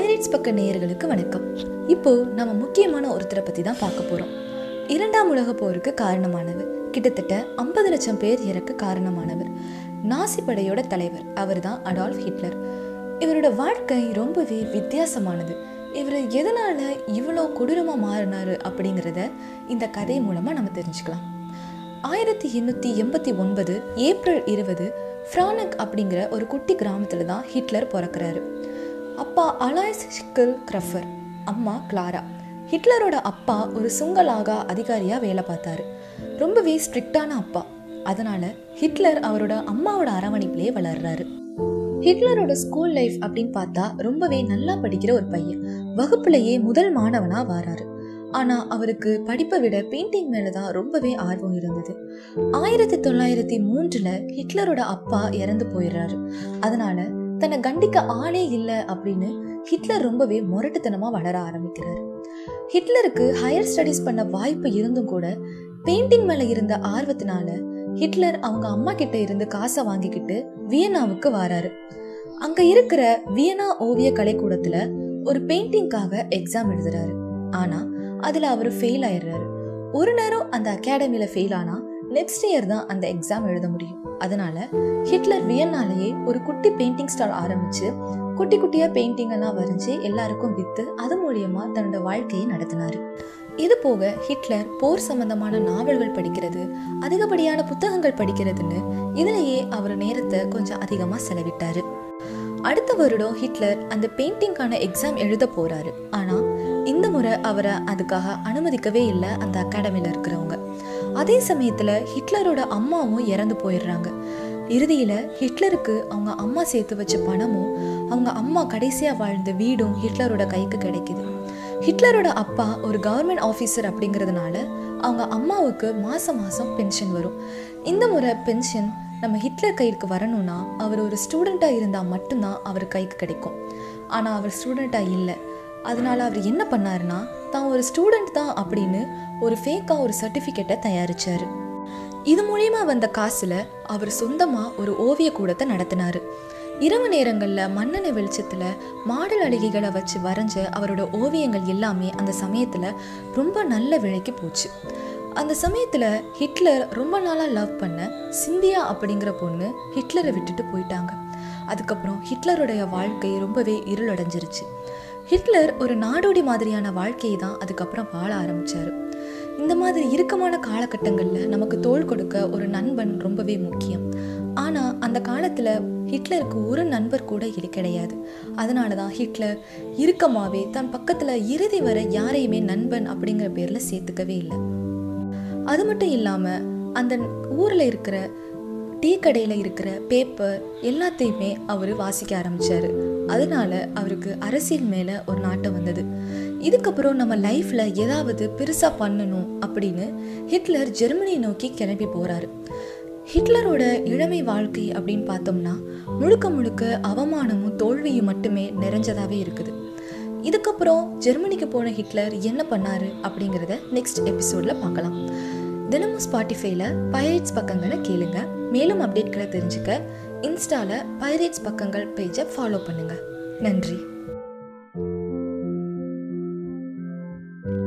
Pirates பக்க நேயர்களுக்கு வணக்கம். இப்போ நம்ம முக்கியமான ஒருத்தரை பத்தி தான் பார்க்க போறோம். இரண்டாம் உலக போருக்கு காரணமானவர் கிட்டத்தட்ட ஐம்பது லட்சம் பேர் இறக்க காரணமானவர் நாசி படையோட தலைவர். அவர் தான் அடால்ஃப் ஹிட்லர் இவரோட வாழ்க்கை ரொம்பவே வித்தியாசமானது. இவர் எதனால இவ்வளோ கொடூரமா மாறினாரு அப்படிங்கிறத இந்த கதை மூலமா நம்ம தெரிஞ்சுக்கலாம். ஆயிரத்தி எண்ணூற்றி எண்பத்தி ஒன்பது ஏப்ரல் இருபது ஃப்ரானக் அப்படிங்கிற ஒரு குட்டி கிராமத்தில் தான் ஹிட்லர் பிறக்கிறாரு. அப்பா அலாய்ஸ் ஷிக்கல் கிரஃபர் அம்மா கிளாரா. ஹிட்லரோட அப்பா ஒரு சுங்கலாகா அதிகாரியாக வேலை பார்த்தாரு. ரொம்பவே ஸ்ட்ரிக்டான அப்பா. அதனால ஹிட்லர் அவரோட அம்மாவோட அரவணைப்பிலே வளர்றாரு. ஹிட்லரோட ஸ்கூல் லைஃப் அப்படின்னு பார்த்தா ரொம்பவே நல்லா படிக்கிற ஒரு பையன். வகுப்புலையே முதல் மாணவனா வாராரு. ஆனா அவருக்கு படிப்பை விட பெயிண்டிங் மேலதான் ரொம்பவே ஆர்வம் இருந்தது. ஆயிரத்தி தொள்ளாயிரத்தி மூன்றுல ஹிட்லரோட அப்பா இறந்து போயிடுறாரு. அதனால தன்னை கண்டிக்க ஆளே இல்லை அப்படின்னு ஹிட்லர் ரொம்பவே முரட்டுத்தனமா வளர ஆரம்பிக்கிறார். ஹிட்லருக்கு ஹையர் ஸ்டடீஸ் பண்ண வாய்ப்பு இருந்தும் கூட பெயிண்டிங் மேல இருந்த ஆர்வத்தினால ஹிட்லர் அவங்க அம்மா கிட்ட இருந்து காசை வாங்கிக்கிட்டு வியன்னாவுக்கு வாராரு. அங்க இருக்கிற வியனா ஓவிய கலைக்கூடத்துல ஒரு பெயிண்டிங்காக எக்ஸாம் எழுதுறாரு. ஆனா அதுல அவர் ஃபெயில் ஆயிடுறாரு. ஒரு நேரம் அந்த அகாடமியில ஃபெயில் ஆனா நெக்ஸ்ட் இயர் தான் அந்த எக்ஸாம் எழுத முடியும். அதனால ஹிட்லர் வியன்னாலேயே ஒரு குட்டி பெயிண்டிங் ஸ்டால் ஆரம்பிச்சு குட்டி குட்டியா பெயிண்டிங் எல்லாம் வரைஞ்சு எல்லாருக்கும் வித்து அது மூலியமா தன்னோட வாழ்க்கையை நடத்தினாரு. இது போக ஹிட்லர் போர் சம்பந்தமான நாவல்கள் படிக்கிறது அதிகப்படியான புத்தகங்கள் படிக்கிறதுன்னு இதுலேயே அவர் நேரத்தை கொஞ்சம் அதிகமாக செலவிட்டாரு. அடுத்த வருடம் ஹிட்லர் அந்த பெயிண்டிங்கான எக்ஸாம் எழுத போறாரு. ஆனா இந்த முறை அவரை அதுக்காக அனுமதிக்கவே இல்லை அந்த அகாடமியில் இருக்கிறவங்க. அதே சமயத்தில் ஹிட்லரோட அம்மாவும் இறந்து போயிடுறாங்க. இறுதியில் ஹிட்லருக்கு அவங்க அம்மா சேர்த்து வச்ச பணமும் அவங்க அம்மா கடைசியாக வாழ்ந்த வீடும் ஹிட்லரோட கைக்கு கிடைக்குது. ஹிட்லரோட அப்பா ஒரு கவர்மெண்ட் ஆஃபீஸர் அப்படிங்கிறதுனால அவங்க அம்மாவுக்கு மாதம் மாதம் பென்ஷன் வரும். இந்த முறை பென்ஷன் நம்ம ஹிட்லர் கைக்கு வரணும்னா அவர் ஒரு ஸ்டூடெண்ட்டாக இருந்தால் மட்டும்தான் அவர் கைக்கு கிடைக்கும். ஆனால் அவர் ஸ்டூடெண்ட்டாக இல்லை. அதனால் அவர் என்ன பண்ணாருன்னா தான் ஒரு ஸ்டூடெண்ட் தான் அப்படின்னு ஒரு ஃபேக்காக ஒரு சர்டிஃபிகேட்டை தயாரிச்சார். இது மூலயமா வந்த காசில் அவர் சொந்தமாக ஒரு ஓவிய கூடத்தை நடத்தினாரு. இரவு நேரங்களில் மண்ணெண்ணெய் வெளிச்சத்தில் மாடல் அழகிகளை வச்சு வரைஞ்ச அவரோட ஓவியங்கள் எல்லாமே அந்த சமயத்தில் ரொம்ப நல்ல விலைக்கு போச்சு. அந்த சமயத்தில் ஹிட்லர் ரொம்ப நாளாக லவ் பண்ண சிந்தியா அப்படிங்கிற பொண்ணு ஹிட்லரை விட்டுட்டு போயிட்டாங்க. அதுக்கப்புறம் ஹிட்லருடைய வாழ்க்கை ரொம்பவே இருளடைஞ்சிருச்சு. ஹிட்லர் ஒரு நாடோடி மாதிரியான வாழ்க்கையை தான் அதுக்கப்புறம் வாழ ஆரம்பிச்சாரு. இந்த மாதிரி இறுக்கமான காலகட்டங்களில் நமக்கு தோல் கொடுக்க ஒரு நண்பன் ரொம்பவே முக்கியம். ஆனால் அந்த காலத்தில் ஹிட்லருக்கு ஒரு நண்பர் கூட இது கிடையாது. அதனால தான் ஹிட்லர் இறுக்கமாகவே தன் பக்கத்தில் இறுதி வரை யாரையுமே நண்பன் அப்படிங்கிற பேரில் சேர்த்துக்கவே இல்லை. அது மட்டும் இல்லாமல் அந்த ஊரில் இருக்கிற டீ கடையில் இருக்கிற பேப்பர் எல்லாத்தையுமே அவர் வாசிக்க ஆரம்பித்தார் அதனால அவருக்கு அரசியல் மேலே ஒரு நாட்டம் வந்தது. இதுக்கப்புறம் நம்ம லைஃப்பில் ஏதாவது பெருசாக பண்ணணும் அப்படின்னு ஹிட்லர் ஜெர்மனியை நோக்கி கிளம்பி போகிறாரு ஹிட்லரோட இளமை வாழ்க்கை அப்படின்னு பார்த்தோம்னா முழுக்க முழுக்க அவமானமும் தோல்வியும் மட்டுமே நிறைஞ்சதாகவே இருக்குது. இதுக்கப்புறம் ஜெர்மனிக்கு போன ஹிட்லர் என்ன பண்ணாரு அப்படிங்கிறத நெக்ஸ்ட் எபிசோடில் பார்க்கலாம். தினமும் ஸ்பாட்டிஃபைல பைரேட்ஸ் பக்கங்களை கேளுங்கள் மேலும் அப்டேட்களை தெரிஞ்சுக்க இன்ஸ்டால பைரேட்ஸ் பக்கங்கள் பேஜை ஃபாலோ பண்ணுங்க. நன்றி.